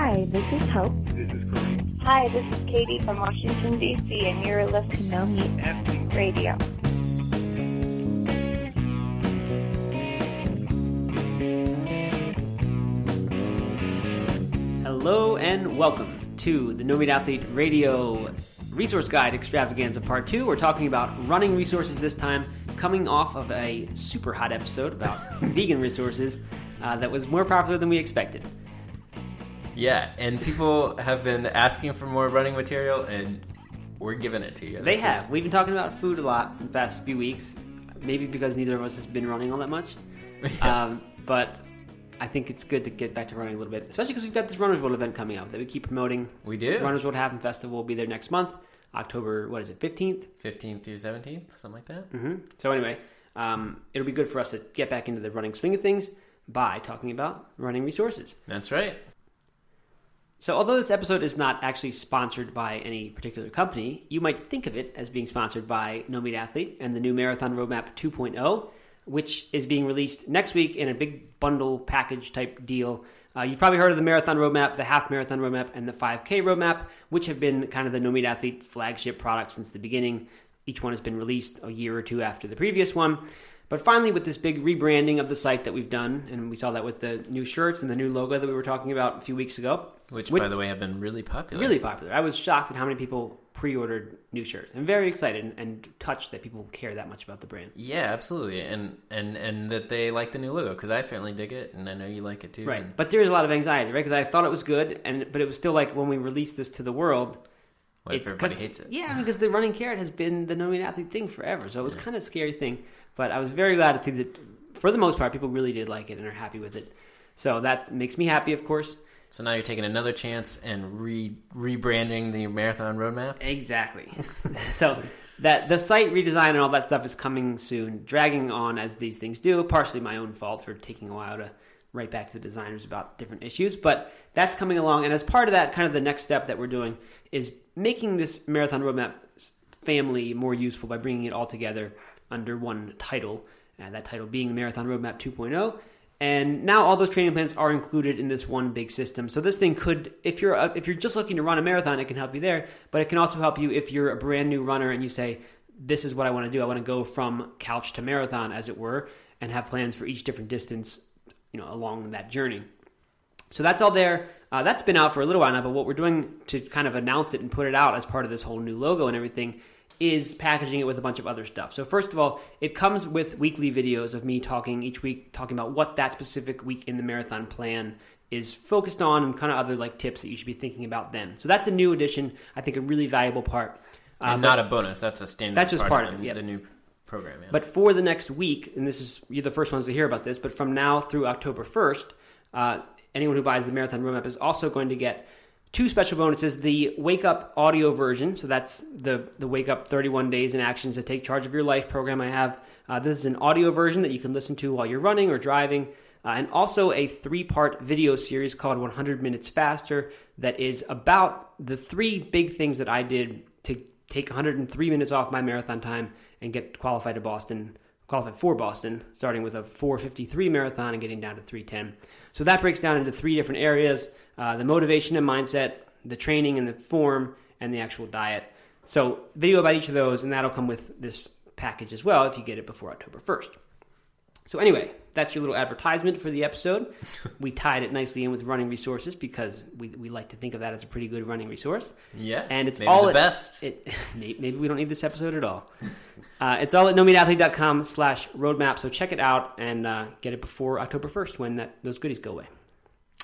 Hi, this is Hope. This is Corey. Hi, this is Katie from Washington, D.C., and you're listening to No Meat Athlete. Radio. Hello and welcome to the No Meat Athlete Radio Resource Guide Extravaganza Part 2. We're talking about running resources this time, coming off of a super hot episode about vegan resources uh, that was more popular than we expected. Yeah, and people have been asking for more running material, and we're giving it to you. They This have. is- We've been talking about food a lot in the past few weeks, maybe because neither of us has been running all that much. Yeah. Um, but I think it's good to get back to running a little bit, especially because we've got this Runners World event coming up that we keep promoting. we do. Runners World Half Festival will be there next month, October, what is it, 15th? 15th through 17th, something like that. hmm So anyway, um, it'll be good for us to get back into the running swing of things by talking about running resources. That's right. So although this episode is not actually sponsored by any particular company, you might think of it as being sponsored by No Meat Athlete and the new Marathon Roadmap 2.0, which is being released next week in a big bundle package type deal. Uh, you've probably heard of the Marathon Roadmap, the Half Marathon Roadmap, and the 5K Roadmap, which have been kind of the No Meat Athlete flagship products since the beginning. Each one has been released a year or two after the previous one. But finally, with this big rebranding of the site that we've done, and we saw that with the new shirts and the new logo that we were talking about a few weeks ago, Which, With- by the way, have been really popular. really popular. I was shocked at how many people pre-ordered new shirts. I'm very excited and, touched that people care that much about the brand. Yeah, absolutely, and and and that they like the new logo because I certainly dig it, and I know you like it too. Right, and- but there's a lot of anxiety, right? Because I thought it was good, and but it was still like when we released this to the world. What everybody hates it? Yeah, because the running carrot has been the no athlete thing forever, so it was kind of a scary thing. But I was very glad to see that, for the most part, people really did like it and are happy with it. So that makes me happy, of course. So now you're taking another chance and re rebranding the marathon roadmap. Exactly. so that the site redesign and all that stuff is coming soon, dragging on as these things do. Partially my own fault for taking a while to write back to the designers about different issues, but that's coming along. And as part of that, kind of the next step that we're doing is making this marathon roadmap family more useful by bringing it all together under one title, and that title being Marathon Roadmap 2.0. And now all those training plans are included in this one big system. So this thing could, if you're a, if you're just looking to run a marathon, it can help you there. But it can also help you if you're a brand new runner and you say, "This is what I want to do. I want to go from couch to marathon, as it were, and have plans for each different distance, you know, along that journey." So that's all there. Uh, that's been out for a little while now, but what we're doing to kind of announce it and put it out as part of this whole new logo and everything is packaging it with a bunch of other stuff. So first of all, it comes with weekly videos of me talking each week, talking about what that specific week in the marathon plan is focused on and kind of other like tips that you should be thinking about then. So that's a new addition. I think a really valuable part. Uh, and not a bonus. That's a standard. That's just part of the, it, yep. the new program. Yeah. But for the next week, and this is you're the first ones to hear about this, but from now through October 1st, uh, anyone who buys the Marathon Roadmap is also going to get two special bonuses: the Wake Up audio version, so that's the the Wake Up 31 Days in Actions to Take Charge of Your Life program I have. Uh, this is an audio version that you can listen to while you're running or driving. Uh, and also a three part video series called 100 Minutes Faster that is about the three big things that I did to take 103 minutes off my marathon time and get qualified to Boston, qualified for Boston, starting with a 453 marathon and getting down to 310. So that breaks down into three different areas uh, the motivation and mindset, the training and the form, and the actual diet. So, video about each of those, and that'll come with this package as well if you get it before October 1st. So, anyway, that's your little advertisement for the episode. we tied it nicely in with running resources because we, we like to think of that as a pretty good running resource. yeah, And it's all the at- best. It, maybe we don't need this episode at all. Uh, it's all at nomeatathlete.com slash roadmap, so check it out and uh, get it before October 1st when that those goodies go away.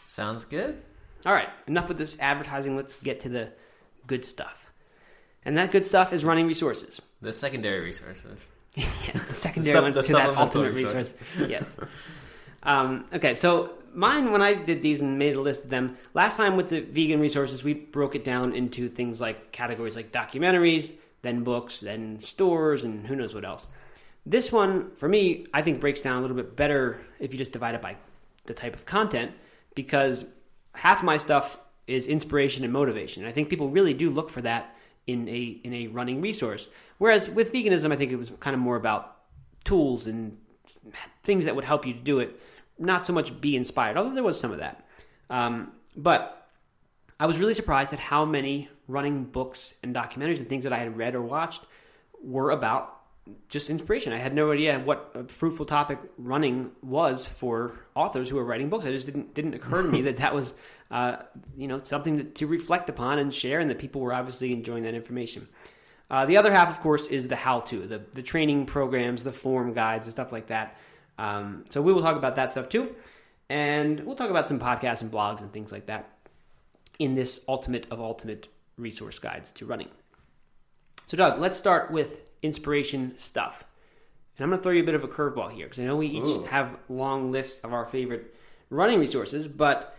Sounds good. All right, enough with this advertising. Let's get to the good stuff. And that good stuff is running resources. The secondary resources. yes, the secondary sup- ones the to that ultimate resource. resource. yes. Um, okay, so mine, when I did these and made a list of them, last time with the vegan resources, we broke it down into things like categories like documentaries, then books, then stores, and who knows what else. This one, for me, I think breaks down a little bit better if you just divide it by the type of content, because half of my stuff is inspiration and motivation. And I think people really do look for that in a in a running resource. Whereas with veganism, I think it was kind of more about tools and things that would help you to do it, not so much be inspired. Although there was some of that, um, but I was really surprised at how many running books and documentaries and things that I had read or watched were about just inspiration. I had no idea what a fruitful topic running was for authors who were writing books. It just didn't didn't occur to me that that was uh, you know something that, to reflect upon and share, and that people were obviously enjoying that information. Uh, the other half, of course, is the how-to, the the training programs, the form guides, and stuff like that. Um, so we will talk about that stuff too, and we'll talk about some podcasts and blogs and things like that in this ultimate of ultimate resource guides to running. So, Doug, let's start with inspiration stuff. And I'm going to throw you a bit of a curveball here because I know we each Ooh. have long lists of our favorite running resources, but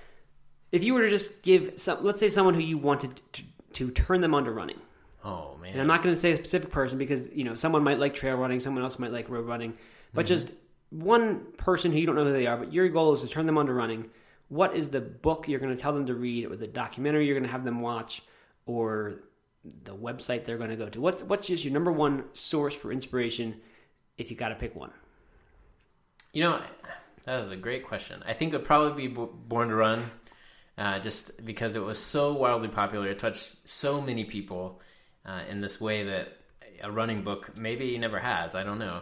if you were to just give some, let's say someone who you wanted to, to turn them onto running, Oh man. and I'm not going to say a specific person because you know someone might like trail running, someone else might like road running, but mm-hmm. just one person who you don't know who they are, but your goal is to turn them onto running. What is the book you're going to tell them to read, or the documentary you're going to have them watch, or the website they're going to go to? What's what's just your number one source for inspiration if you got to pick one? You know, that is a great question. I think it would probably be Born to Run, uh, just because it was so wildly popular. It touched so many people uh, in this way that a running book maybe never has. I don't know.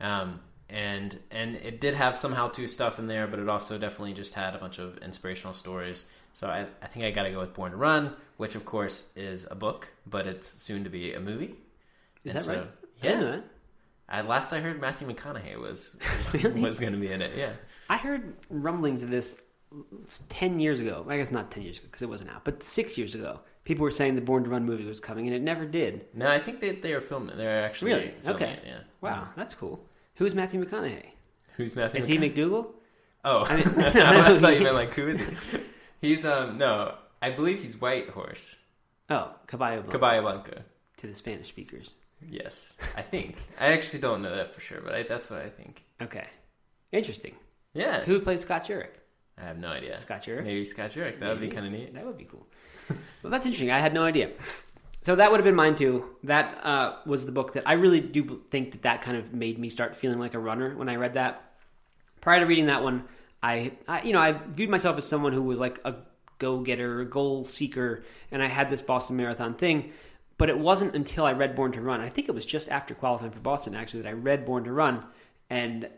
Um, and and it did have some how-to stuff in there, but it also definitely just had a bunch of inspirational stories. So I, I think I got to go with Born to Run, which of course is a book, but it's soon to be a movie. Is And that so- right? I Yeah. that. At last I heard Matthew McConaughey was Really? was going to be in it. Yeah. I heard rumblings of this ten years ago. I guess not ten years ago because it wasn't out, but six years ago. People were saying the Born to Run movie was coming, and it never did. No, I think they they are filming. They're actually Really? filming Okay. It, yeah. Wow, mm-hmm. that's cool. Who's Matthew McConaughey? Who's Matthew? Is he McDougall? Oh, I I, mean- thought you meant like who is he? He's um no, I believe he's White Horse, Oh, Caballo Blanco Caballo Blanco. to the Spanish speakers. Yes, I think. I actually don't know that for sure, but I, that's what I think. Okay, interesting. Yeah, Who plays Scott Jurek? I have no idea. Scott Jurek. Maybe Scott Jurek. That would be kind of neat. That would be cool. well, that's interesting. I had no idea. So that would have been mine too. That uh, was the book that I really do think that that kind of made me start feeling like a runner when I read that. Prior to reading that one, I, I you know I viewed myself as someone who was like a go getter, a goal seeker, and I had this Boston Marathon thing. But it wasn't until I read Born to Run. I think it was just after qualifying for Boston actually that I read Born to Run and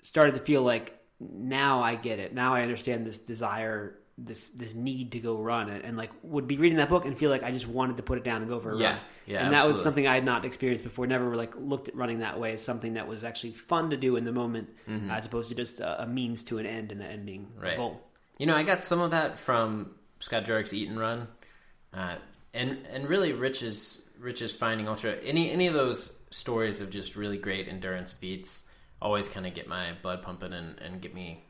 started to feel like now I get it. Now I understand this desire, this this need to go run, and, and like would be reading that book and feel like I just wanted to put it down and go for a Yeah, run. yeah, and that was something I had not experienced before. Never like looked at running that way as something that was actually fun to do in the moment, as opposed to just a, a means to an end and the ending Mm-hmm. Right. goal. You know, I got some of that from Scott Jurek's Eat and Run, uh, and and really Rich's Rich's finding ultra. Any any of those stories of just really great endurance feats always kind of get my blood pumping and, and get me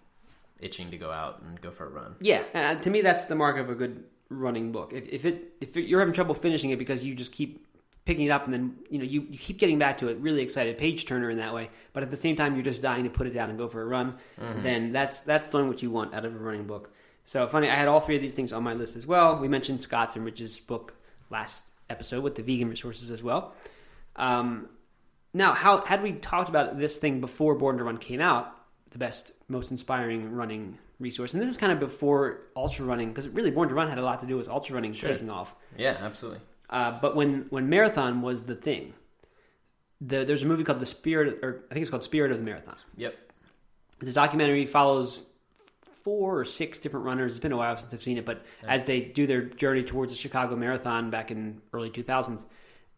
itching to go out and go for a run. Yeah, uh, to me that's the mark of a good running book. If, if it if you're having trouble finishing it because you just keep picking it up and then you know you, you keep getting back to it, really excited, page turner in that way. But at the same time, you're just dying to put it down and go for a run. Then that's that's done what you want out of a running book. So funny, I had all three of these things on my list as well. We mentioned Scott's and Rich's book last episode with the vegan resources as well. Um, now, how had we talked about this thing before Born to Run came out? The best, most inspiring running resource, and this is kind of before ultra running because really Born to Run had a lot to do with ultra running Sure. taking off. Yeah, absolutely. Uh, but when when marathon was the thing, the, there's a movie called The Spirit, or I think it's called Spirit of the Marathon. Yep. It's a documentary follows four or six different runners. It's been a while since I've seen it, but as they do their journey towards the Chicago Marathon back in early 2000s,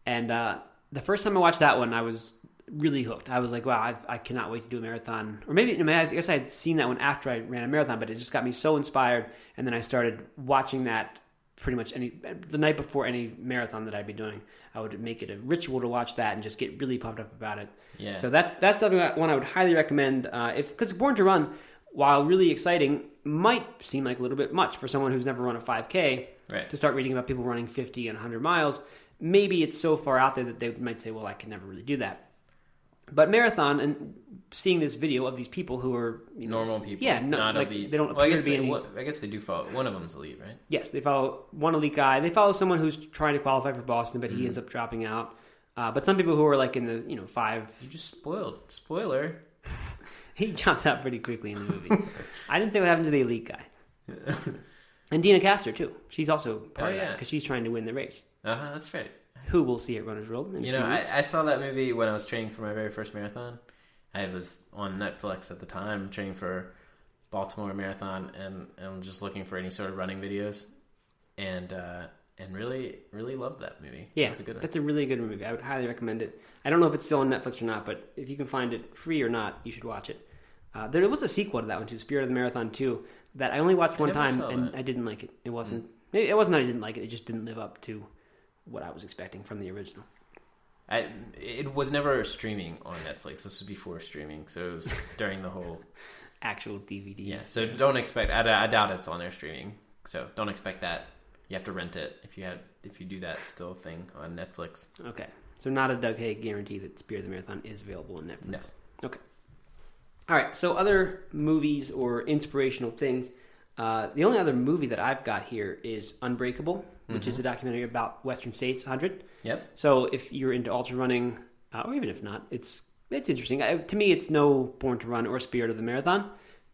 and uh, the first time I watched that one, I was really hooked. I was like, wow, I, I cannot wait to do a marathon. Or maybe I, mean, I guess I had seen that one after I ran a marathon, but it just got me so inspired. And then I started watching that pretty much any the night before any marathon that I'd be doing. I would make it a ritual to watch that and just get really pumped up about it. Yeah. So that's that's something that- one I would highly recommend. Uh, if because Born to Run, while really exciting, might seem like a little bit much for someone who's never run a 5K Right. to start reading about people running 50 and 100 miles. Maybe it's so far out there that they might say, "Well, I can never really do that." But marathon and seeing this video of these people who are you know, Normal people. yeah, no, not like elite. they don't Well, I appear guess to be they, any. one- I guess they do follow. One of them's elite, right? Yes, they follow one elite guy. They follow someone who's trying to qualify for Boston, but he Mm-hmm. ends up dropping out. Uh, but some people who are like in the you know five, You just spoiled. Spoiler. he jumps out pretty quickly in the movie. I didn't say what happened to the elite guy. And Deena Kastor too. She's also part Oh, of that yeah. because she's trying to win the race. Uh huh. That's right. Who will see at Runners World? You know. I, I saw that movie when I was training for my very first marathon. I was on Netflix at the time, training for Baltimore Marathon, and and just looking for any sort of running videos, and uh, and really really loved that movie. Yeah, it was a good that's a really good movie. I would highly recommend it. I don't know if it's still on Netflix or not, but if you can find it free or not, you should watch it. Uh, there was a sequel to that one too, Spirit of the Marathon 2, that I only watched one time and that. I didn't like it. It wasn't. It wasn't that I didn't like it. It just didn't live up to what I was expecting from the original. I, it was never streaming on Netflix. This was before streaming, so it was during the whole. Actual DVD. Yeah, so don't expect. I doubt it's on there streaming. So don't expect that. You have to rent it if you had if you do that still thing on Netflix. Okay. So not a Doug Hay guarantee that Spirit of the Marathon is available on Netflix. No. Okay. All right. So other movies or inspirational things. Uh, the only other movie that I've got here is Unbreakable, which Mm-hmm. is a documentary about Western States 100. Yep. So if you're into ultra running, uh, or even if not, it's it's interesting. I, to me, it's no Born to Run or Spirit of the Marathon,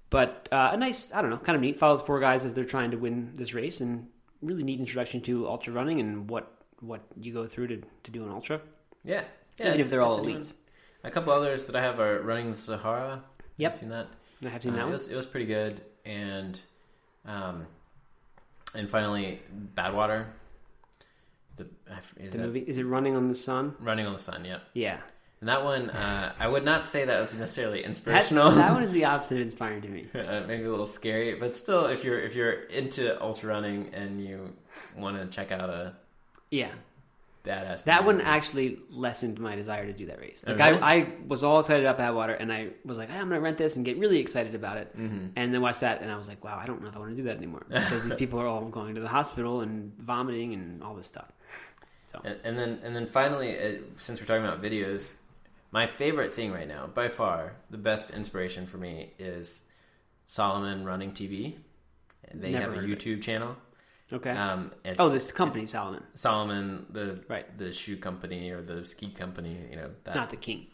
but uh, a nice, I don't know, kind of neat. Follows four guys as they're trying to win this race, and really neat introduction to ultra running and what what you go through to, to do an ultra. Yeah. Yeah. even if they're all elites. A couple others that I have are Running the Sahara. Yep. You seen that? I have seen Uh, that it was it was pretty good, and um, and finally Badwater. The, is The movie is it Running on the Sun? Running on the Sun. Yep. Yeah, And that one, uh, I would not say that was necessarily That's, inspirational. that one is the opposite of inspiring to me. uh, maybe a little scary, but still, if you're if you're into ultra running and you want to check out a Yeah, badass, that one actually lessened my desire to do that race. Oh, Like really? I, I was all excited about Badwater, and I was like, hey, I'm going to rent this and get really excited about it. Mm-hmm. And then watch that, and I was like, wow, I don't know if I want to do that anymore because these people are all going to the hospital and vomiting and all this stuff. And, and then and then finally, uh, since we're talking about videos, my favorite thing right now, by far, the best inspiration for me is Salomon Running TV. They Never have a of it. YouTube channel. Okay. Um, it's oh, this company, Salomon, Salomon, the Right. the shoe company or the ski company. You know that not the king.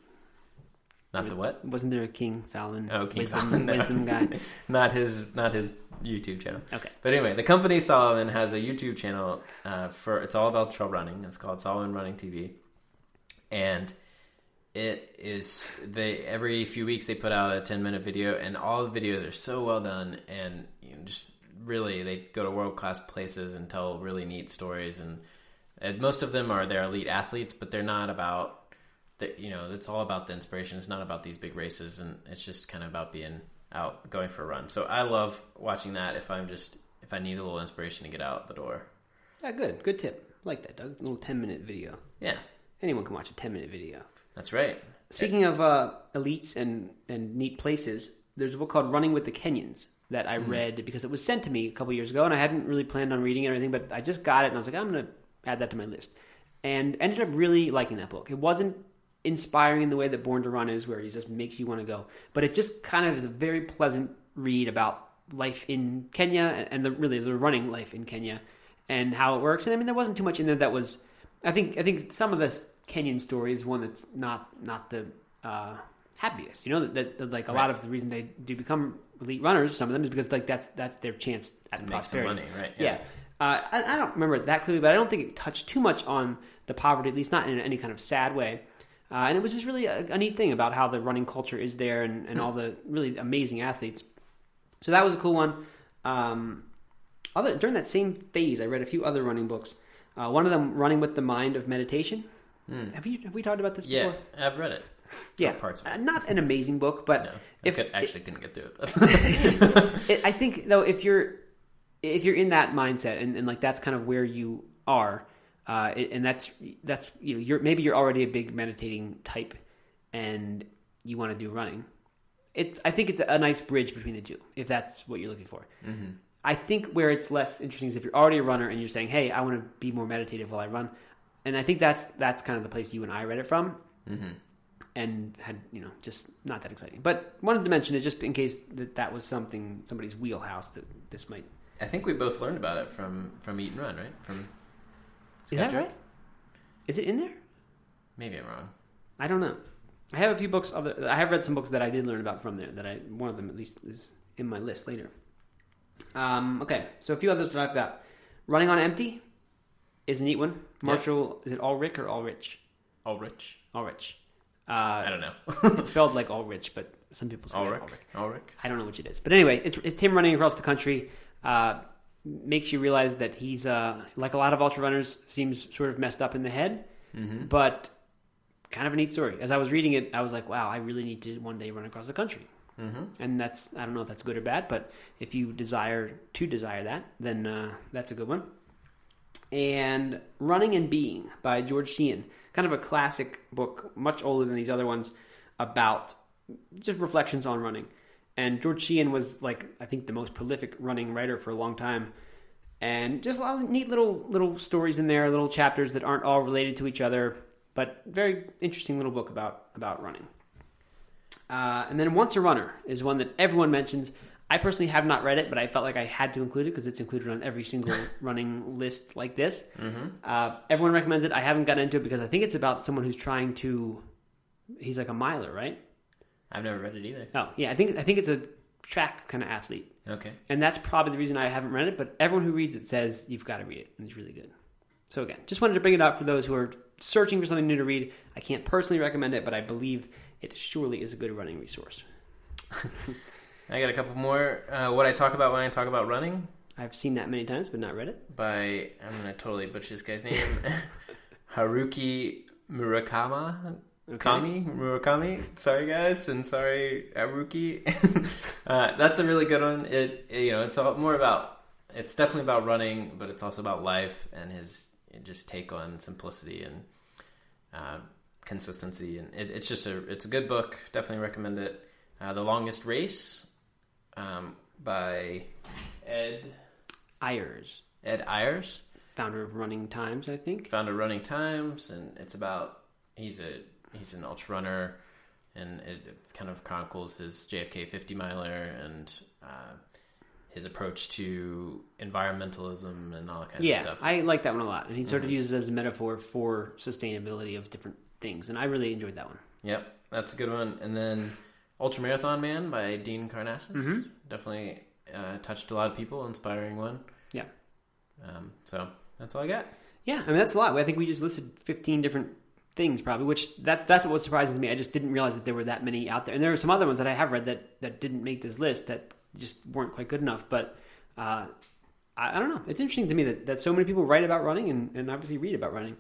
not the what? Wasn't there a King Solomon? Oh, King wisdom, Solomon, no. wisdom guy. not his not his YouTube channel. Okay. But anyway, the company Salomon has a YouTube channel uh, for it's all about trail running. It's called Salomon Running TV, and it is they every few weeks they put out a ten minute video, and all the videos are so well done, and you know, just really they go to world class places and tell really neat stories, and, and most of them are their elite athletes, but they're not about the, you know it's all about the inspiration. It's not about these big races, and it's just kind of about being out going for a run. So I love watching that if I'm just if I need a little inspiration to get out the door. Yeah, good. Good tip. I like that, Doug. A little 10 minute video. Yeah, Anyone can watch a 10 minute video. that's right. Speaking of uh, elites and, and neat places, there's a book called Running with the Kenyans that I read because it was sent to me a couple years ago, and I hadn't really planned on reading it or anything, but I just got it, and I was like, I'm going to add that to my list. And ended up really liking that book. It wasn't inspiring in the way that Born to Run is, where it just makes you want to go, but it just kind of is a very pleasant read about life in Kenya and the really the running life in Kenya and how it works. And I mean, there wasn't too much in there that was. I think I think some of this Kenyan story is one that's not not the uh, happiest. You know that, that, that, like a lot of the reason they do become elite runners, some of them is because like that's that's their chance at To prosperity. money, right? Yeah. Uh, I, I don't remember it that clearly, but I don't think it touched too much on the poverty, at least not in any kind of sad way. Uh, and it was just really a, a neat thing about how the running culture is there and, and all the really amazing athletes. So that was a cool one. Um, other during that same phase, I read a few other running books. Uh, one of them, "Running with the Mind of Meditation." Have you have we talked about this Hmm. Yeah, before? I've read it. Yeah, parts of it. Uh, not an amazing book, but No, I could, actually couldn't get through it. it, I think though if you're if you're in that mindset and, and like that's kind of where you are, uh, and that's that's you know you're maybe you're already a big meditating type, and you want to do running. It's I think it's a nice bridge between the two if that's what you're looking for. I think where it's less interesting is if you're already a runner and you're saying, "Hey, I want to be more meditative while I run," and I think that's that's kind of the place you and I read it from and had you know just not that exciting. But wanted to mention it just in case that that was something somebody's wheelhouse that this might. I think we both learned about it from from Eat and Run, right? From Is that right? Is it in there? Maybe I'm wrong. I don't know. I have a few books. Other, I have read some books that I did learn about from there. That I one of them at least is in my list later. Um, okay, so a few others that I've got. Running on Empty is a neat one. Marshall, is it Ulrich or Ulrich? Ulrich. Ulrich. I Uh, I don't know. it's spelled like Ulrich, but some people say Ulrich. Ulrich. Ulrich. I don't know which it is. But anyway, it's, it's him running across the country. Uh, makes you realize that he's, uh, like a lot of ultra runners, seems sort of messed up in the head, Mm-hmm. but kind of a neat story. As I was reading it, I was like, wow, I really need to one day run across the country. Mm-hmm. And that's, I don't know if that's good or bad, but if you desire to desire that, then uh, that's a good one. And Running and Being by George Sheehan. Kind of a classic book, much older than these other ones, about just reflections on running. And George Sheehan was like I think the most prolific running writer for a long time, and just a lot of neat little little stories in there, little chapters that aren't all related to each other, but very interesting little book about about running. Uh, and then Once a Runner is one that everyone mentions. I personally have not read it, but I felt like I had to include it because it's included on every single running list like this. Mm-hmm. Uh, everyone recommends it. I haven't gotten into it because I think it's about someone who's trying to. He's like a miler, right? I've never read it either. Oh, yeah. I think I think it's a track kind of athlete, Okay. and that's probably the reason I haven't read it. But everyone who reads it says you've got to read it, and it's really good. So again, just wanted to bring it up for those who are searching for something new to read. I can't personally recommend it, but I believe it surely is a good running resource. I got a couple more. Uh, what I talk about when I talk about running I've seen that many times, but not read it. by I'm gonna totally butcher this guy's name. Haruki Murakama. Okay. Kami Murakami. Sorry guys, and sorry Haruki. uh, that's a really good one. It you know it's all more about it's definitely about running, but it's also about life and his just take on simplicity and uh, consistency. And it, it's just a it's a good book. Definitely recommend it. Uh, the longest race um, by Ed Ayres, Ed Ayres, founder of Running Times, I think. founder of Running Times, and it's about he's a he's an ultra runner, and it kind of chronicles his JFK 50 miler and uh, his approach to environmentalism and all that kind yeah, of stuff. I like that one a lot, and he sort of uses it as a metaphor for sustainability of different things, and I really enjoyed that one. Yep, that's a good one. And then Ultra Marathon Man by Dean Karnazes. Mhm. Definitely uh, touched a lot of people, inspiring one. Yeah. Um, so that's all I got. Yeah, I mean that's a lot. I think we just listed fifteen different things, probably. Which that that's what was surprising to me. I just didn't realize that there were that many out there, and there were some other ones that I have read that that didn't make this list that just weren't quite good enough. But uh, I, I don't know. It's interesting to me that, that so many people write about running and, and obviously read about running.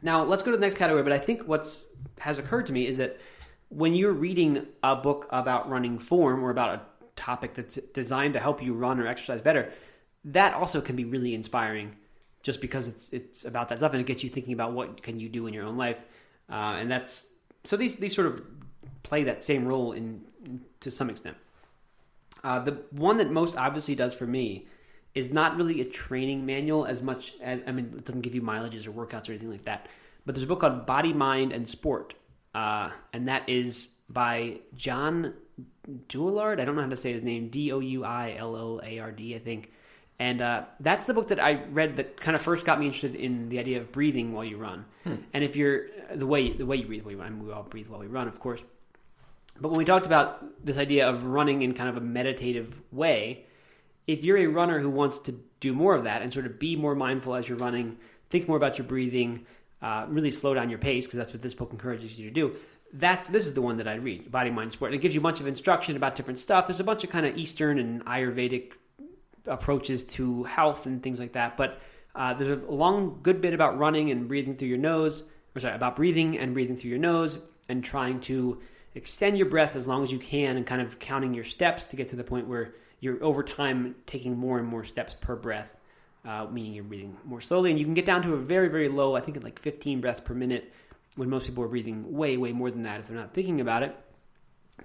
Now let's go to the next category. But I think what's has occurred to me is that when you're reading a book about running form or about a topic that's designed to help you run or exercise better, that also can be really inspiring just because it's it's about that stuff and it gets you thinking about what can you do in your own life. Uh, and that's so these these sort of play that same role in, in to some extent. Uh, the one that most obviously does for me is not really a training manual as much as I mean it doesn't give you mileages or workouts or anything like that but there's a book called Body Mind and Sport uh, and that is by John Douillard I don't know how to say his name D O U I L O A R D I think and uh, that's the book that I read that kind of first got me interested in the idea of breathing while you run. And if you're the way the way you breathe while you run, I mean, we all breathe while we run, of course. But when we talked about this idea of running in kind of a meditative way, if you're a runner who wants to do more of that and sort of be more mindful as you're running, think more about your breathing, uh, really slow down your pace because that's what this book encourages you to do. That's this is the one that I read, Body Mind Sport. And it gives you a bunch of instruction about different stuff. There's a bunch of kind of Eastern and Ayurvedic approaches to health and things like that. But uh, there's a long, good bit about running and breathing through your nose. Or sorry, about breathing and breathing through your nose and trying to extend your breath as long as you can and kind of counting your steps to get to the point where you're over time taking more and more steps per breath, uh, meaning you're breathing more slowly. And you can get down to a very, very low, I think at like 15 breaths per minute when most people are breathing way, way more than that if they're not thinking about it.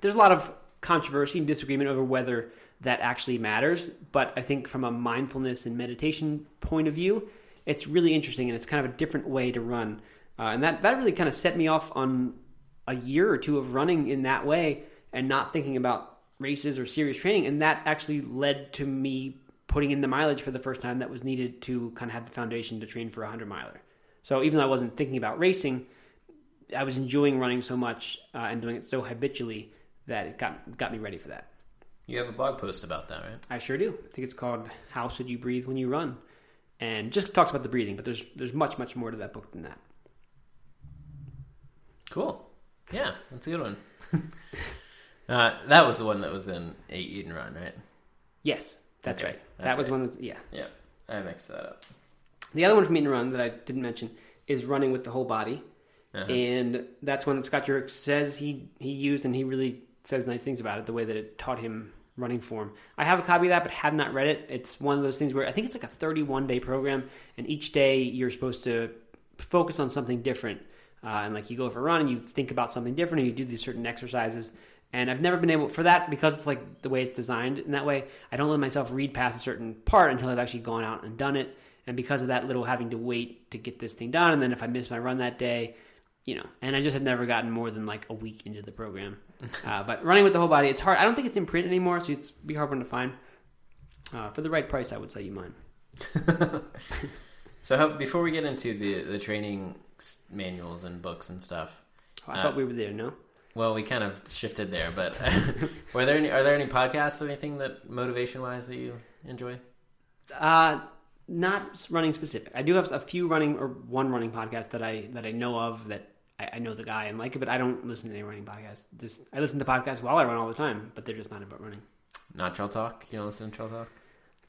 There's a lot of controversy and disagreement over whether that actually matters. But I think from a mindfulness and meditation point of view, it's really interesting and it's kind of a different way to run. Uh, and that, that really kind of set me off on a year or two of running in that way and not thinking about races or serious training. And that actually led to me putting in the mileage for the first time that was needed to kind of have the foundation to train for a 100 miler. So even though I wasn't thinking about racing, I was enjoying running so much uh, and doing it so habitually that it got got me ready for that. You have a blog post about that, right? I sure do. I think it's called "How Should You Breathe When You Run," and just talks about the breathing. But there's there's much much more to that book than that. Cool. Yeah, that's a good one. uh, that was the one that was in Eight Eat and Run, right? Yes, that's Okay, right. that's that was right. one. Of, yeah. Yeah, I mixed that up. The other one from Eat and Run that I didn't mention is running with the whole body, Uh-huh. and that's one that Scott Jurek says he he used, and he really says nice things about it. The way that it taught him running form. I have a copy of that, but have not read it. It's one of those things where I think it's like a 31 day program, and each day you're supposed to focus on something different. Uh, and like you go for a run and you think about something different, and you do these certain exercises. And I've never been able for that because it's like the way it's designed in that way. I don't let myself read past a certain part until I've actually gone out and done it. And because of that little having to wait to get this thing done, and then if I miss my run that day, you know, and I just had never gotten more than like a week into the program. Uh, but running with the whole body, it's hard. I don't think it's in print anymore, so it's be hard one to find. Uh, for the right price, I would sell you mine. So how, before we get into the the training manuals and books and stuff, Oh, I Uh, thought we were there. No, well, we kind of shifted there. But were there any, are there any podcasts or anything that motivation wise that you enjoy? uh, not running specific. I do have a few running or one running podcast that I that I know of that I, I know the guy and like it, but I don't listen to any running podcasts. Just I listen to podcasts while I run all the time, but they're just not about running. Not Trail Talk. You don't listen to Trail Talk?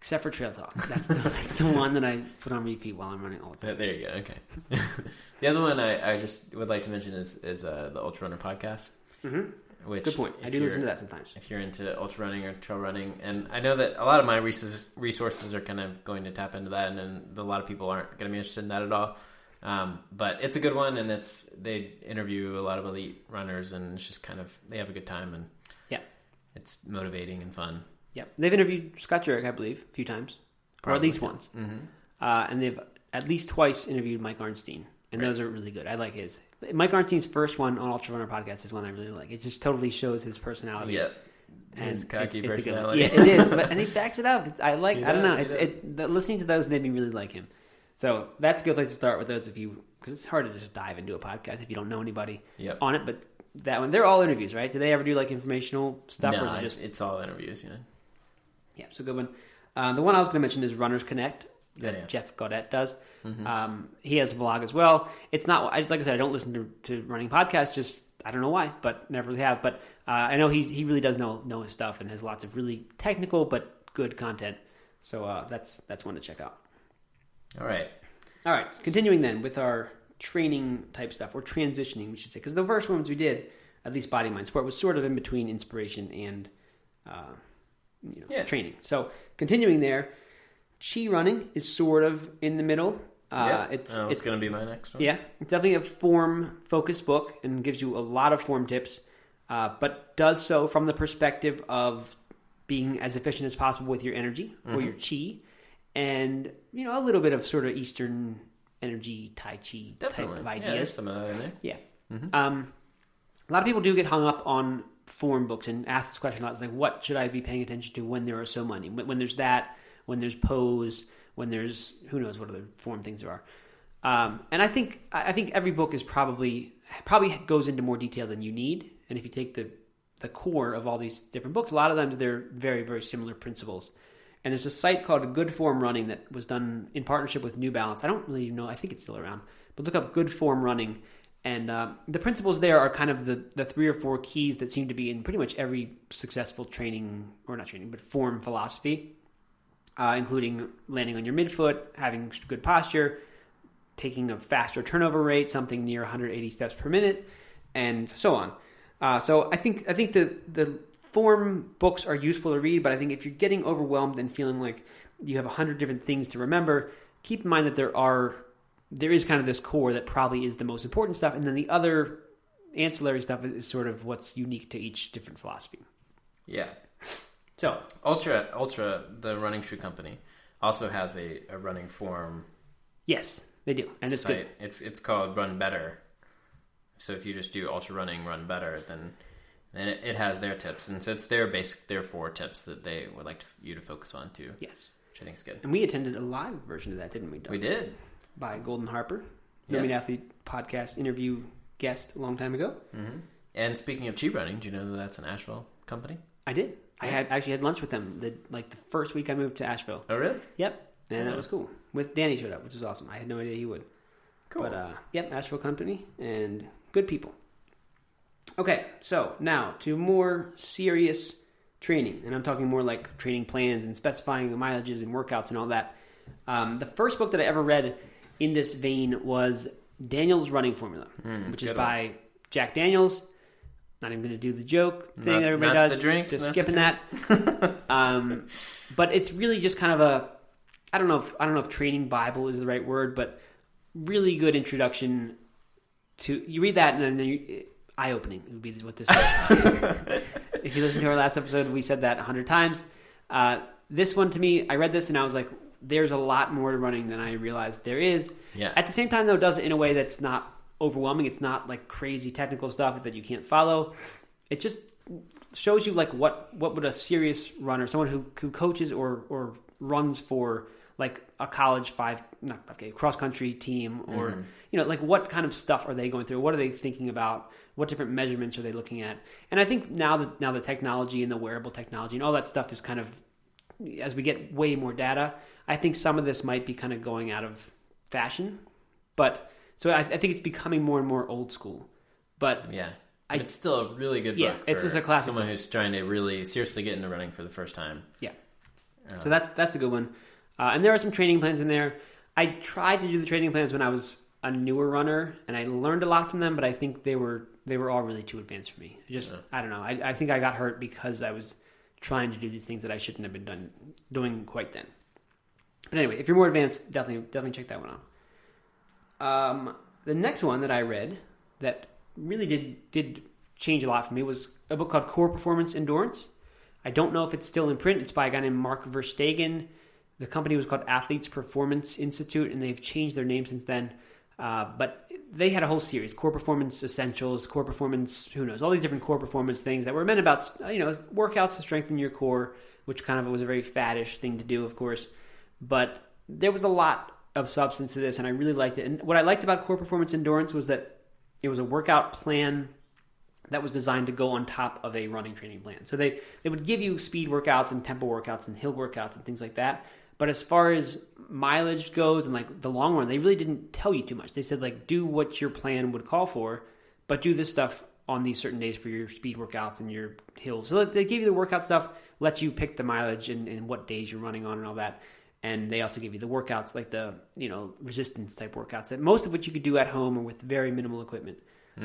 Except for Trail Talk. That's the, that's the one that I put on repeat while I'm running all the time. There you go. Okay. the other one I, I just would like to mention is is uh, the Ultra Runner podcast. hmm Which Good point. I do listen to that sometimes. if you're into ultra running or trail running. And I know that a lot of my resources, resources are kind of going to tap into that, and then a lot of people aren't going to be interested in that at all. Um, but it's a good one, and it's they interview a lot of elite runners, and it's just kind of they have a good time, and Yeah. it's motivating and fun. Yep. They've interviewed Scott Jurek, I believe, a few times, or at least once. Mm-hmm. Uh, and they've at least twice interviewed Mike Arnstein, and Right. those are really good. I like his. Mike Arnstein's first one on Ultra Runner podcast is one I really like. It just totally shows his personality. Yeah, and his cocky it- personality. Yeah, it is, but and he backs it up. I like. He I don't know. does, It's, it, the, listening to those made me really like him. So that's a good place to start with those if you because it's hard to just dive into a podcast if you don't know anybody Yep. on it. But that one, they're all interviews, right? Do they ever do like informational stuff, or is it just it's all interviews. Yeah, yeah, it's a good one. Uh, the one I was going to mention is Runners Connect that Yeah, yeah. Jeff Gaudette does. Mhm. Um, he has a blog as well. It's not like I said, I don't listen to, to running podcasts. Just I don't know why, but never really have. But uh, I know he's he really does know know his stuff and has lots of really technical but good content. So uh, that's that's one to check out. all right. All right, continuing then with our training type stuff or transitioning, we should say, because the first ones we did, at least body mind sport, was sort of in between inspiration and uh, you know Yeah. training. So continuing there, chi running is sort of in the middle. Uh, yeah, It's oh, it's going to be my next one. yeah, it's definitely a form focused book and gives you a lot of form tips, uh, but does so from the perspective of being as efficient as possible with your energy or your chi, and you know a little bit of sort of Eastern energy Tai Chi definitely. type of ideas. there's some of that in there. Yeah. Mhm. Um, a lot of people do get hung up on form books and ask this question a lot. It's like, what should I be paying attention to when there are so many? When, there's that, when there's pose, when there's who knows what other form things there are. Um, and I think I think every book is probably probably goes into more detail than you need. And if you take the the core of all these different books, a lot of times they're very very similar principles. And there's a site called Good Form Running that was done in partnership with New Balance. I don't really know. I think it's still around. But look up Good Form Running, and uh, the principles there are kind of the the three or four keys that seem to be in pretty much every successful training or not training, but form philosophy, uh, including landing on your midfoot, having good posture, taking a faster turnover rate, something near 180 steps per minute, and so on. Uh, so I think I think the the form books are useful to read, but I think if you're getting overwhelmed and feeling like you have a hundred different things to remember, keep in mind that there are there is kind of this core that probably is the most important stuff, and then the other ancillary stuff is, sort of what's unique to each different philosophy. Yeah. So Altra, Altra, the running shoe company, also has a, a running form yes, they do, and it's site. good. It's it's called Run Better. So if you just do Altra running, run better, then then it, it has their tips, and so it's their basic their four tips that they would like to, you to focus on too, Yes, which I think is good. and we attended a live version of that, didn't we? Doug? We did. By Golden Harper, Yeah. No Athlete podcast interview guest a long time ago. hmm And speaking of Chi Running, do you know that that's an Asheville company? I did. I had actually had lunch with them the like the first week I moved to Asheville. Oh, really? Yep, and Yeah. that was cool. With Danny showed up, which was awesome. I had no idea he would. Cool. But uh, yep, Asheville company and good people. Okay, so now to more serious training, and I'm talking more like training plans and specifying the mileages and workouts and all that. Um, the first book that I ever read in this vein was Daniel's Running Formula, which is by Jack Daniels. Not even going to do the joke thing Not- that everybody does. the drink, just skipping that. um, but it's really just kind of a I don't know if I don't know if training Bible is the right word, but really good introduction to you read that and then eye opening would be what this is. if you listen to our last episode, we said that a hundred times. Uh, this one to me, I read this and I was like, "There's a lot more to running than I realized there is." Yeah. At the same time, though, it does it in a way that's not overwhelming. It's not like crazy technical stuff that you can't follow. It just shows you like what what would a serious runner, someone who who coaches or or runs for like a college five not okay cross country team or mm-hmm. you know like what kind of stuff are they going through? What are they thinking about? What different measurements are they looking at? And I think now that now the technology and the wearable technology and all that stuff is kind of as we get way more data, I think some of this might be kind of going out of fashion. But so I, I think it's becoming more and more old school. But Yeah. I- it's still a really good Yeah, book. it's just a classic Someone who's trying to really seriously get into running for the first time. Yeah. So that's that's a good one. Uh, and there are some training plans in there. I tried to do the training plans when I was a newer runner, and I learned a lot from them. But I think they were they were all really too advanced for me. Just I don't know. I, I think I got hurt because I was trying to do these things that I shouldn't have been done doing quite then. But anyway, if you're more advanced, definitely definitely check that one out. Um, the next one that I read that really did did change a lot for me was a book called Core Performance Endurance. I don't know if it's still in print. It's by a guy named Mark Verstegen. The company was called Athletes Performance Institute, and they've changed their name since then. Uh, but they had a whole series: core performance essentials, core performance, who knows, all these different core performance things that were meant about, you know, workouts to strengthen your core, which kind of was a very faddish thing to do, of course. But there was a lot of substance to this, and I really liked it. And what I liked about core performance endurance was that it was a workout plan that was designed to go on top of a running training plan. So they, they would give you speed workouts and tempo workouts and hill workouts and things like that. But as far as mileage goes and like the long run, they really didn't tell you too much. They said like do what your plan would call for, but do this stuff on these certain days for your speed workouts and your hills. So they gave you the workout stuff, let you pick the mileage and, and what days you're running on and all that. And they also give you the workouts like the you know resistance type workouts that most of which you could do at home or with very minimal equipment.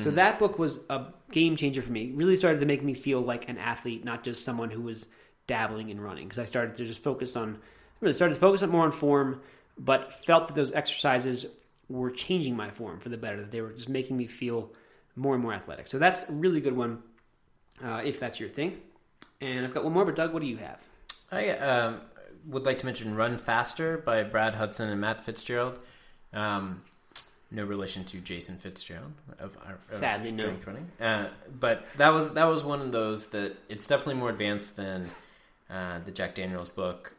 So that book was a game changer for me. It really started to make me feel like an athlete, not just someone who was dabbling in running. Because I started to just focus on, really started to focus on more on form, but felt that those exercises were changing my form for the better. That they were just making me feel more and more athletic. So that's a really good one, uh, if that's your thing. And I've got one more, but Doug, what do you have? I um, would like to mention Run Faster by Brad Hudson and Matt Fitzgerald. Um, no relation to Jason Fitzgerald of, our- of Sadly, no. running. Uh, but that was that was one of those that it's definitely more advanced than uh, the Jack Daniels book,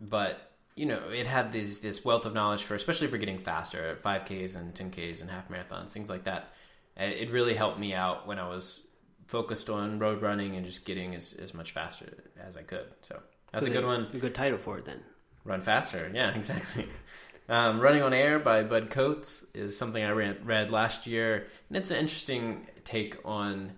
but you know it had this this wealth of knowledge for especially for getting faster at 5Ks and 10Ks and half marathons things like that. Uh, It really helped me out when I was focused on road running and just getting as, as much faster as I could. So that's a good one. A good title for it then. Run faster. Yeah, exactly. Um, Running on Air by Bud Coates is something I read, read last year, and it's an interesting take on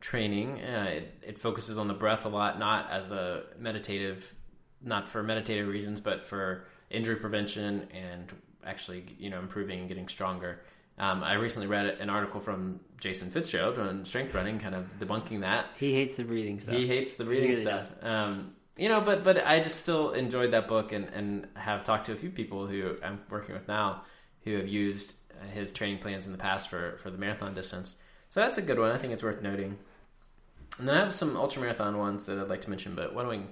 training. Uh, it, it focuses on the breath a lot, not as a meditative, not for meditative reasons, but for injury prevention and actually, you know, improving and getting stronger. Um, I recently read an article from Jason Fitzgerald on strength running, kind of debunking that. He hates the breathing stuff. He hates the reading really stuff. Um, you know, but but I just still enjoyed that book and, and have talked to a few people who I'm working with now who have used his training plans in the past for, for the marathon distance. So that's a good one. I think it's worth noting. And then I have some ultra marathon ones that I'd like to mention, but why don't we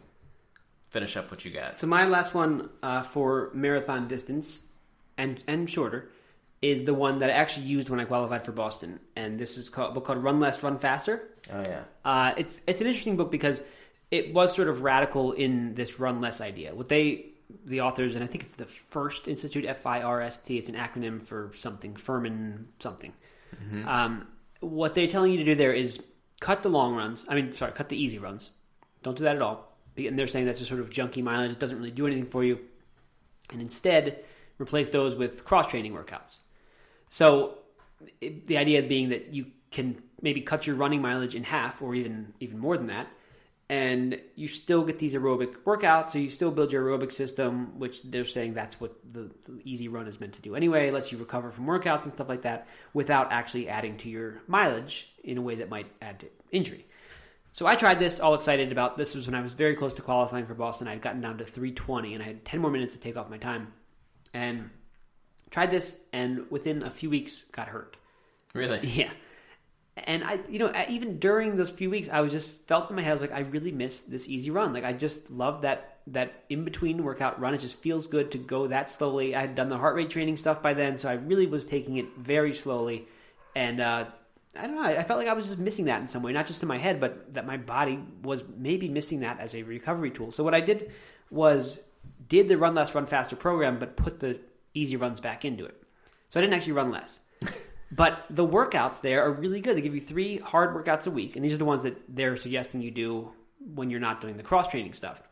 finish up what you got? So my last one uh, for marathon distance and and shorter is the one that I actually used when I qualified for Boston, and this is called a book called Run Less, Run Faster. Oh yeah, Uh, it's it's an interesting book because it was sort of radical in this run less idea. What they the authors and I think it's the First Institute F I R S T. It's an acronym for something Furman something. Um, what they're telling you to do there is cut the long runs. I mean, sorry, cut the easy runs. Don't do that at all. And they're saying that's just sort of junky mileage. It doesn't really do anything for you. And instead, replace those with cross training workouts. So it, the idea being that you can maybe cut your running mileage in half or even even more than that and you still get these aerobic workouts so you still build your aerobic system which they're saying that's what the, the, easy run is meant to do anyway. It lets you recover from workouts and stuff like that without actually adding to your mileage in a way that might add to injury. So i tried this all excited about this was when i was very close to qualifying for boston. I had gotten down to 320 and i had 10 more minutes to take off my time. And tried this and within a few weeks got hurt. Really? yeah and I, you know, even during those few weeks, I was just felt in my head. I was like, I really miss this easy run. Like, I just love that that in between workout run. It just feels good to go that slowly. I had done the heart rate training stuff by then, so I really was taking it very slowly. And uh, I don't know. I felt like I was just missing that in some way, not just in my head, but that my body was maybe missing that as a recovery tool. So what I did was did the run less, run faster program, but put the easy runs back into it. So I didn't actually run less. But the workouts there are really good. They give you three hard workouts a week, and these are the ones that they're suggesting you do when you're not doing the cross training stuff.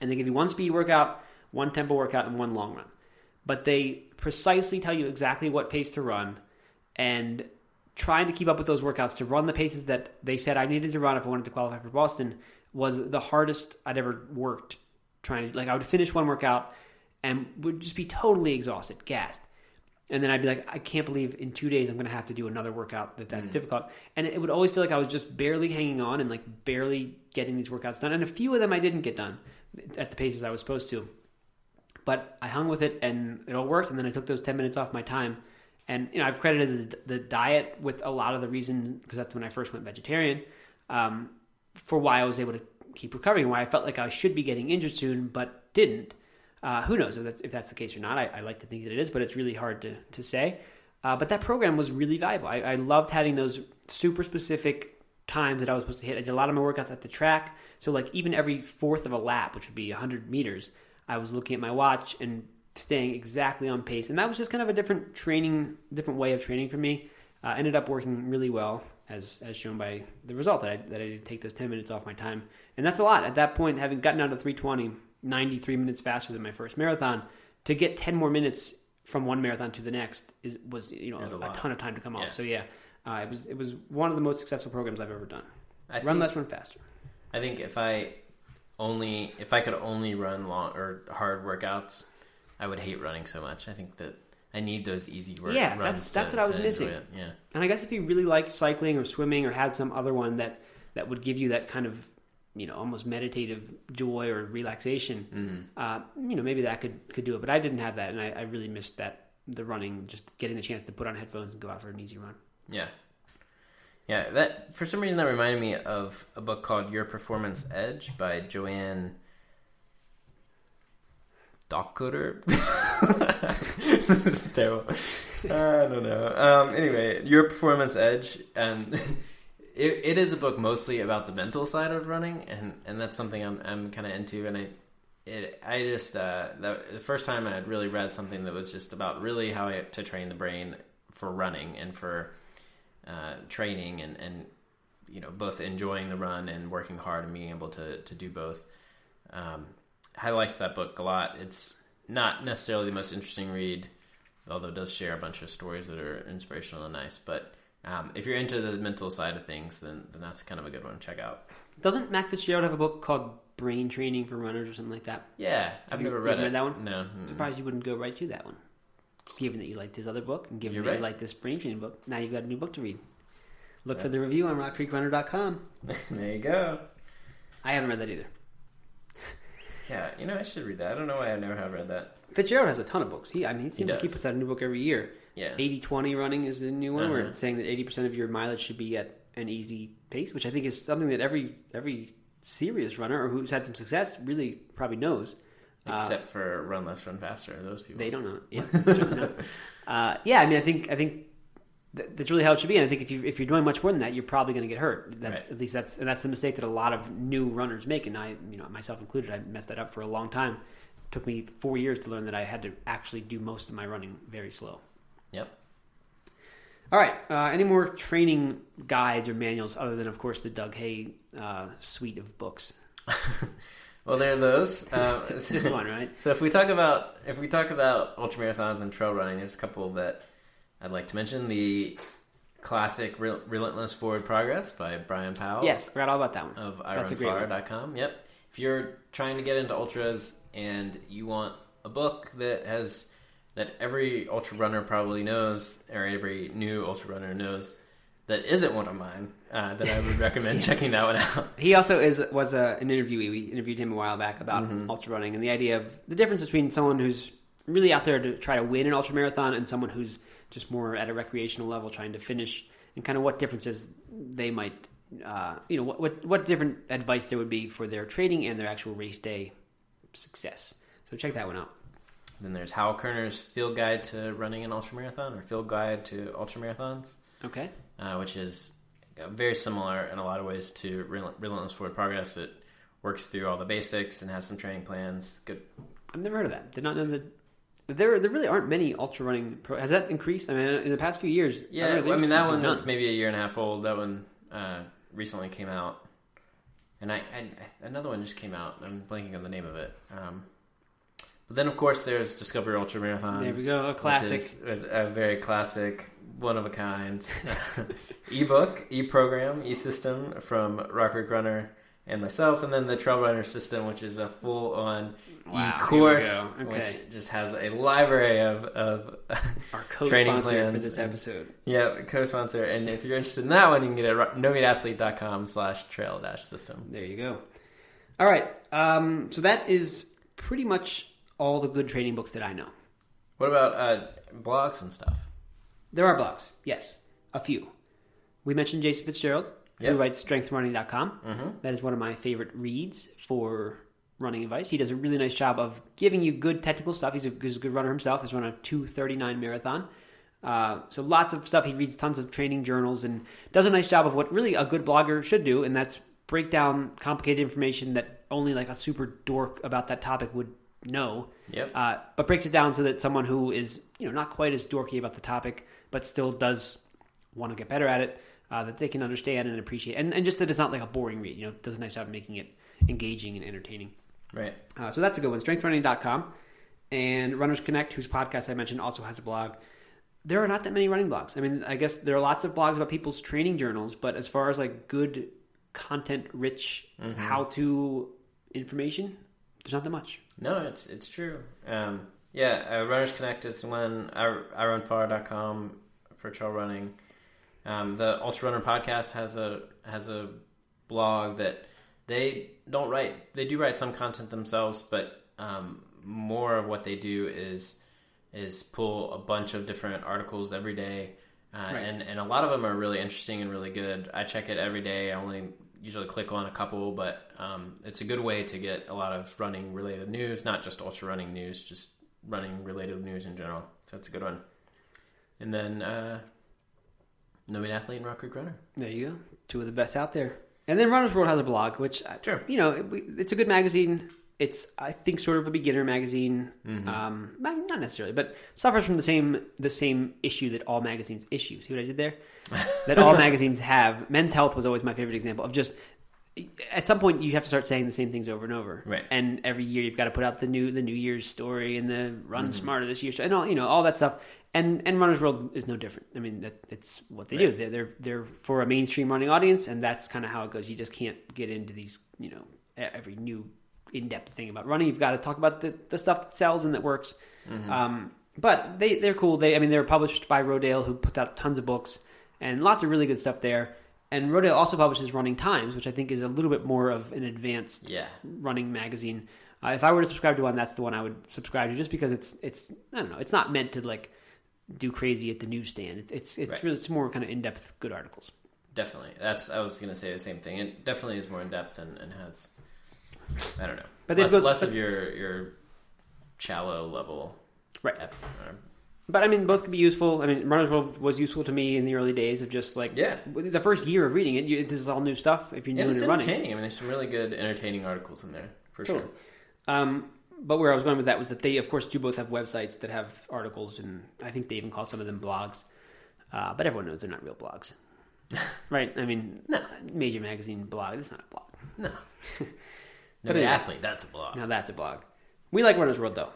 And they give you one speed workout, one tempo workout, and one long run. But they precisely tell you exactly what pace to run and trying to keep up with those workouts to run the paces that they said I needed to run if I wanted to qualify for Boston was the hardest I'd ever worked trying to like I would finish one workout and would just be totally exhausted, gassed and then I'd be like, I can't believe in two days I'm going to have to do another workout that that's mm. difficult. And it would always feel like I was just barely hanging on and like barely getting these workouts done. And a few of them I didn't get done at the paces I was supposed to. But I hung with it and it all worked. And then I took those 10 minutes off my time. And you know, I've credited the, the diet with a lot of the reason because that's when I first went vegetarian um, for why I was able to keep recovering. Why I felt like I should be getting injured soon, but didn't. Uh, who knows if that's, if that's the case or not? I, I, like to think that it is, but it's really hard to, to say. Uh, but that program was really valuable. I, I, loved having those super specific times that I was supposed to hit. I did a lot of my workouts at the track. So, like, even every fourth of a lap, which would be 100 meters, I was looking at my watch and staying exactly on pace. And that was just kind of a different training, different way of training for me. Uh, ended up working really well, as, as shown by the result that I, that I did take those 10 minutes off my time. And that's a lot. At that point, having gotten down to 320, 93 minutes faster than my first marathon. To get 10 more minutes from one marathon to the next is, was you know a, a, ton of time to come off. So yeah, uh, it was it was one of the most successful programs I've ever done. I run think, less, run faster. I think if I only if I could only run long or hard workouts, I would hate running so much. I think that I need those easy work. Yeah, that's that's to, what I was missing. Yeah, and I guess if you really like cycling or swimming or had some other one that that would give you that kind of you know almost meditative joy or relaxation mm-hmm. uh, you know maybe that could could do it but i didn't have that and I, I, really missed that the running just getting the chance to put on headphones and go out for an easy run yeah yeah that for some reason that reminded me of a book called your performance edge by joanne Dahlkoetter. this is terrible. I don't know. Um, anyway, your performance edge, and it, it is a book mostly about the mental side of running, and, and that's something I'm I'm kind of into. And I it I just uh, the, first time I had really read something that was just about really how I, to train the brain for running and for uh, training and and you know both enjoying the run and working hard and being able to to do both. Um, I liked that book a lot. It's not necessarily the most interesting read, although it does share a bunch of stories that are inspirational and nice, but um, if you're into the mental side of things, then then that's kind of a good one to check out. Doesn't Matt Fitzgerald have a book called Brain Training for Runners or something like that? Yeah, I've never read, read, that one. No, mm surprised you wouldn't go right to that one, given that you liked his other book and given you're that right. you like this brain training book. Now you've got a new book to read. Look that's... for the review on RockCreekRunner.com. there you go. I haven't read that either. yeah, you know I should read that. I don't know why I never have read that. Fitzgerald has a ton of books. He, I mean, he seems he to keep puts out a new book every year. Yeah. 80-20 running is a new one. Uh-huh. Where it's saying that 80% of your mileage should be at an easy pace, which I think is something that every every serious runner or who's had some success really probably knows. Except uh, for run less, run faster. Those people they don't know. Yeah, don't know. Uh, yeah. I mean, I think I think that's really how it should be. And I think if you if you're doing much more than that, you're probably going to get hurt. That's right. at least that's and that's the mistake that a lot of new runners make. And I, you know, myself included, I messed that up for a long time. It took me four years to learn that I had to actually do most of my running very slow. Yep. All right. Uh, any more training guides or manuals other than, of course, the Doug Hay uh, suite of books? well, there are those. Um, this one, right? So if we talk about if we talk about ultramarathons and trail running, there's a couple that I'd like to mention. The classic Rel- Relentless Forward Progress by Bryon Powell. Yes, I forgot all about that one. of That's a great one. iRunFar.com. Yep. If you're trying to get into ultras and you want a book that has that every ultra runner probably knows, or every new ultra runner knows, that isn't one of mine, uh, that I would recommend checking that one out. He also is was a, an interviewee. We interviewed him a while back about Mm-hmm. ultra running and the idea of the difference between someone who's really out there to try to win an ultra marathon and someone who's just more at a recreational level trying to finish, and kind of what differences they might, uh, you know, what, what what different advice there would be for their training and their actual race day success. So check that one out. Then there's Hal Koerner's Field Guide to Running an Ultra Marathon, or Field Guide to Ultra Marathons, Okay. uh, which is very similar in a lot of ways to Relent- Relentless Forward Progress. It works through all the basics and has some training plans. Good I've never heard of that. Did not know that. There, there really aren't many ultra running. Pro, has that increased? I mean, in the past few years. Yeah, don't I mean that one was maybe a year and a half old. That one uh, recently came out, and I, I another one just came out. I'm blanking on the name of it. Um, then, of course, there's Discovery Ultra Marathon. There we go, a classic. a very classic, one of a kind ebook, e-program, e-system from Rock Creek Runner and myself, and then the Trail Runner system, which is a full-on Wow, e-course, here we go. Okay. which just has a library of, of Our training co-sponsor for this episode. Yeah, co-sponsor. And if you're interested in that one, you can get it at nomeatathlete.com slash trail dash system. There you go. All right. Um, so that is pretty much all the good training books that I know. What about uh, blogs and stuff? There are blogs, yes, a few. We mentioned Jason Fitzgerald, Yep. who writes strengthrunning.com. Mm-hmm. That is one of my favorite reads for running advice. He does a really nice job of giving you good technical stuff. He's a, he's a good runner himself. He's run a 239 marathon. Uh, so lots of stuff. He reads tons of training journals and does a nice job of what really a good blogger should do, and that's break down complicated information that only like a super dork about that topic would know. Yep. Uh, but breaks it down so that someone who is you know not quite as dorky about the topic, but still does want to get better at it, uh, that they can understand and appreciate, and, and just that it's not like a boring read. You know, does a nice job of making it engaging and entertaining. Right. Uh, so that's a good one. StrengthRunning.com. And Runners Connect, whose podcast I mentioned, also has a blog. There are not that many running blogs. I mean, I guess there are lots of blogs about people's training journals, but as far as like good content rich how to information, there's not that much. No, it's it's true. Um, yeah, uh, Runners Connect is one. I, IRunFar.com for trail running. Um, the Ultra Runner podcast has a has a blog that they don't write. They do write some content themselves, but um, more of what they do is is pull a bunch of different articles every day, uh, Right. and and a lot of them are really interesting and really good. I check it every day. I only usually click on a couple, but um, it's a good way to get a lot of running related news, not just ultra running news, just running related news in general. So that's a good one. And then uh, No Meat Athlete and Rock Creek Runner. There you go. Two of the best out there. And then Runner's World has a blog, which, uh, Sure. you know, it, it's a good magazine. It's, I think, sort of a beginner magazine. Um, not not necessarily, but suffers from the same the same issue that all magazines issue. See what I did there? That all magazines have. Men's Health was always my favorite example of just. At some point, you have to start saying the same things over and over, Right. And every year, you've got to put out the new the New Year's story and the Run Smarter this year, and all you know, all that stuff. And and Runner's World is no different. I mean, that it's what they do. They're, they're they're for a mainstream running audience, and that's kind of how it goes. You just can't get into these, you know, every new in depth thing about running. You've got to talk about the, the stuff that sells and that works. Um, but they they're cool. They I mean they're published by Rodale, who puts out tons of books and lots of really good stuff there. And Rodale also publishes Running Times, which I think is a little bit more of an advanced Yeah. running magazine. Uh, if I were to subscribe to one, that's the one I would subscribe to, just because it's it's I don't know, it's not meant to like do crazy at the newsstand. It, it's it's Right. really it's more kind of in depth good articles. Definitely. That's I was gonna say the same thing. It definitely is more in depth and, and has I don't know. But less, got- less but- of your your shallow level Right. ep- But I mean, both could be useful. I mean, Runner's World was useful to me in the early days of just like Yeah. the first year of reading it. You, this is all new stuff. If you're new and it's into running, entertaining. I mean there's some really good entertaining articles in there for Totally. sure. Um, but where I was going with that was that they, of course, do both have websites that have articles, and I think they even call some of them blogs. Uh, but everyone knows they're not real blogs, right? I mean, No. major magazine blog. It's not a blog. No. No, But anyway. athlete. That's a blog. Now that's a blog. We like Runner's World though,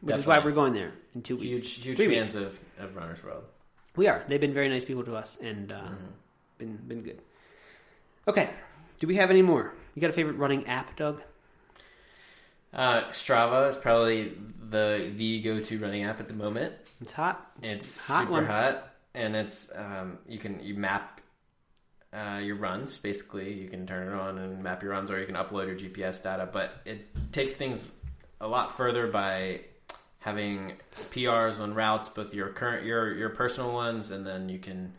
which is why we're going there in two weeks. Huge, huge Three fans of, of Runner's World. We are. They've been very nice people to us and uh, Mm-hmm. been been good. Okay. Do we have any more? You got a favorite running app, Doug? Uh, Strava is probably the the go to running app at the moment. It's hot. It's a hot super one. hot, and it's um, you can you map uh, your runs. Basically, you can turn it on and map your runs, or you can upload your GPS data. But it takes things a lot further by having PRs on routes, both your current your your personal ones, and then you can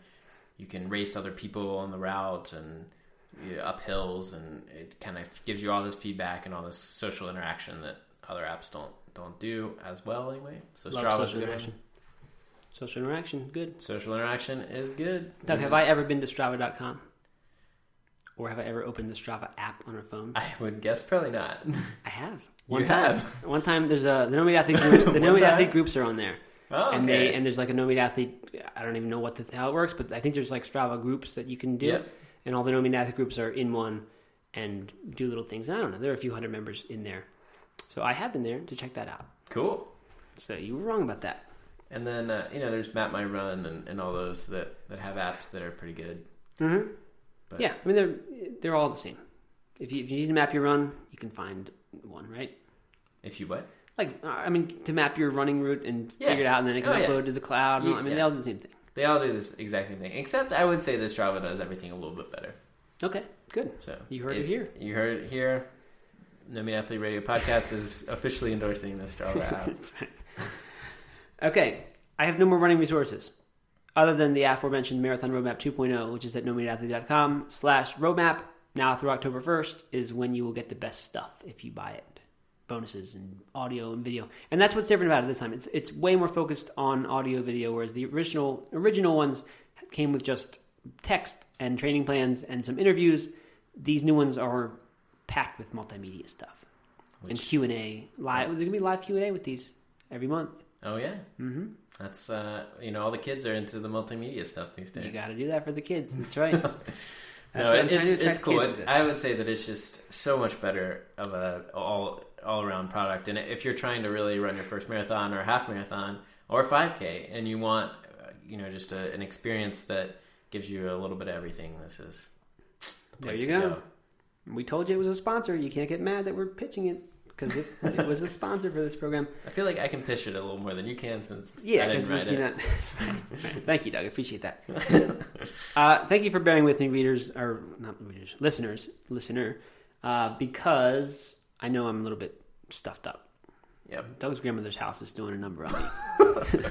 you can race other people on the route and yeah, up hills, and it kind of gives you all this feedback and all this social interaction that other apps don't don't do as well anyway. So Love Strava's a social good one. interaction. Social interaction, good. Social interaction is good. Doug, have I ever been to Strava.com? Or have I ever opened the Strava app on a phone? I would guess probably not. I have. You time. have? One time, there's a the No Meat Athlete groups. The No One time? Athlete groups are on there, Oh, and they and there's like a No Meat Athlete. I don't even know what the, how it works, but I think there's like Strava groups that you can do, Yep. and all the No Meat Athlete groups are in one and do little things. I don't know. There are a few hundred members in there, so I have been there to check that out. cool. So you were wrong about that. And then uh, you know, there's Map My Run and, and all those that, that have apps that are pretty good. hmm But- Yeah, I mean they're they're all the same. If you, if you need to map your run, you can find one, right? If you what? Like I mean, to map your running route and Yeah. figure it out, and then it can Oh, yeah. upload to the cloud. all- I mean, Yeah. they all do the same thing. They all do this exact same thing, except I would say that Strava does everything a little bit better. Okay, good. So You heard it here. You heard it here. No Meat Athlete Radio Podcast is officially endorsing this Strava app. Okay, I have no more running resources other than the aforementioned Marathon Roadmap 2.0, which is at nomeatathlete.com slash roadmap. Now through October 1st is when you will get the best stuff if you buy it. Bonuses and audio and video. And that's what's different about it this time. It's it's way more focused on audio video, whereas the original original ones came with just text and training plans and some interviews. These new ones are packed with multimedia stuff. and Q and A live. There's gonna be live Q and A with these every month. Oh yeah, Mm-hmm. that's uh, you know all the kids are into the multimedia stuff these days. You got to do that for the kids. That's right. That's no, it, it's it's cool. It's. I would say that it's just so much better of a all all around product. And if you're trying to really run your first marathon or half marathon or 5K, and you want uh, you know just a, an experience that gives you a little bit of everything, this is the There place you to go. go. We told you it was a sponsor. You can't get mad that we're pitching it because it, it was a sponsor for this program. I feel like I can pitch it a little more than you can since Yeah, I didn't write you're it. not. Thank you, Doug. I appreciate that. uh, thank you for bearing with me, readers or not readers, listeners, listener, uh, because I know I'm a little bit stuffed up. Yep. Doug's grandmother's house is doing a number on me.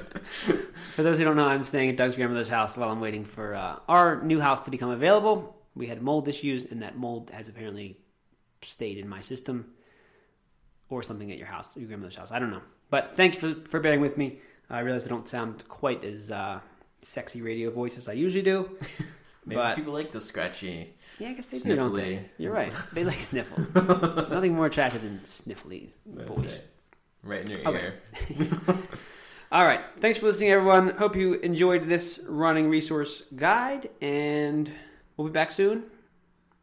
for those who don't know, I'm staying at Doug's grandmother's house while I'm waiting for uh, our new house to become available. We had mold issues, and that mold has apparently stayed in my system or something at your house, your grandmother's house. I don't know. But thank you for, for bearing with me. I realize I don't sound quite as uh, sexy radio voice as I usually do. Maybe But- people like the scratchy. Yeah, I guess they do, don't they? Sniffly. You're right. They like sniffles. Nothing more attractive than sniffly voice. right. Right in your Okay. ear. All right. Thanks for listening, everyone. Hope you enjoyed this running resource guide, and we'll be back soon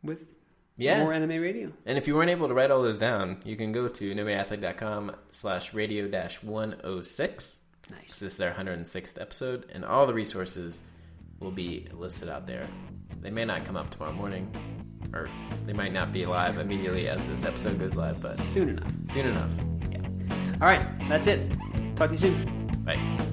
with Yeah. more NMA radio. And if you weren't able to write all those down, you can go to nomeatathlete.com slash radio dash 106. Nice. This is our 106th episode, and all the resources will be listed out there. They may not come up tomorrow morning, or they might not be live immediately as this episode goes live, but Soon enough. soon enough. Yeah. All right. That's it. Talk to you soon.